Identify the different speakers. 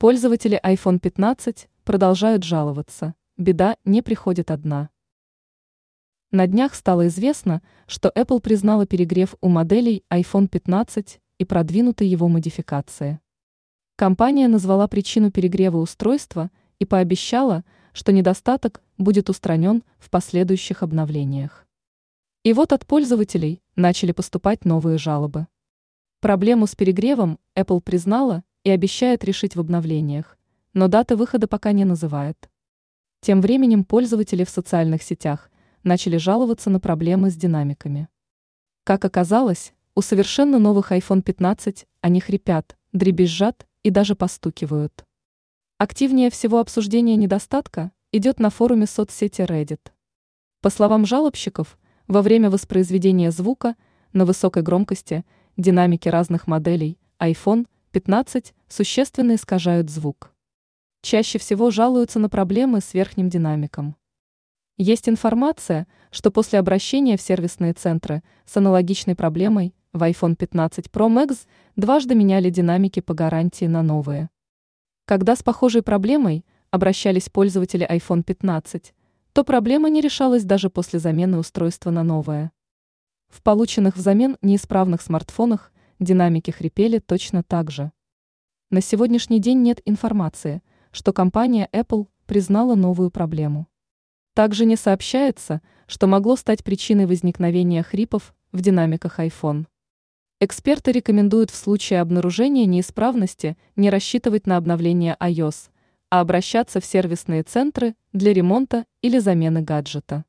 Speaker 1: Пользователи iPhone 15 продолжают жаловаться. Беда не приходит одна. На днях стало известно, что Apple признала перегрев у моделей iPhone 15 и продвинутые его модификации. Компания назвала причину перегрева устройства и пообещала, что недостаток будет устранен в последующих обновлениях. И вот от пользователей начали поступать новые жалобы. Проблему с перегревом Apple признала и обещает решить в обновлениях, но даты выхода пока не называет. Тем временем пользователи в социальных сетях начали жаловаться на проблемы с динамиками. Как оказалось, у совершенно новых iPhone 15 они хрипят, дребезжат и даже постукивают. Активнее всего обсуждение недостатка идет на форуме соцсети Reddit. По словам жалобщиков, во время воспроизведения звука на высокой громкости динамики разных моделей iPhone – 15 существенно искажают звук. Чаще всего жалуются на проблемы с верхним динамиком. Есть информация, что после обращения в сервисные центры с аналогичной проблемой в iPhone 15 Pro Max дважды меняли динамики по гарантии на новые. Когда с похожей проблемой обращались пользователи iPhone 15, то проблема не решалась даже после замены устройства на новое. В полученных взамен неисправных смартфонах динамики хрипели точно так же. На сегодняшний день нет информации, что компания Apple признала новую проблему. Также не сообщается, что могло стать причиной возникновения хрипов в динамиках iPhone. Эксперты рекомендуют в случае обнаружения неисправности не рассчитывать на обновление iOS, а обращаться в сервисные центры для ремонта или замены гаджета.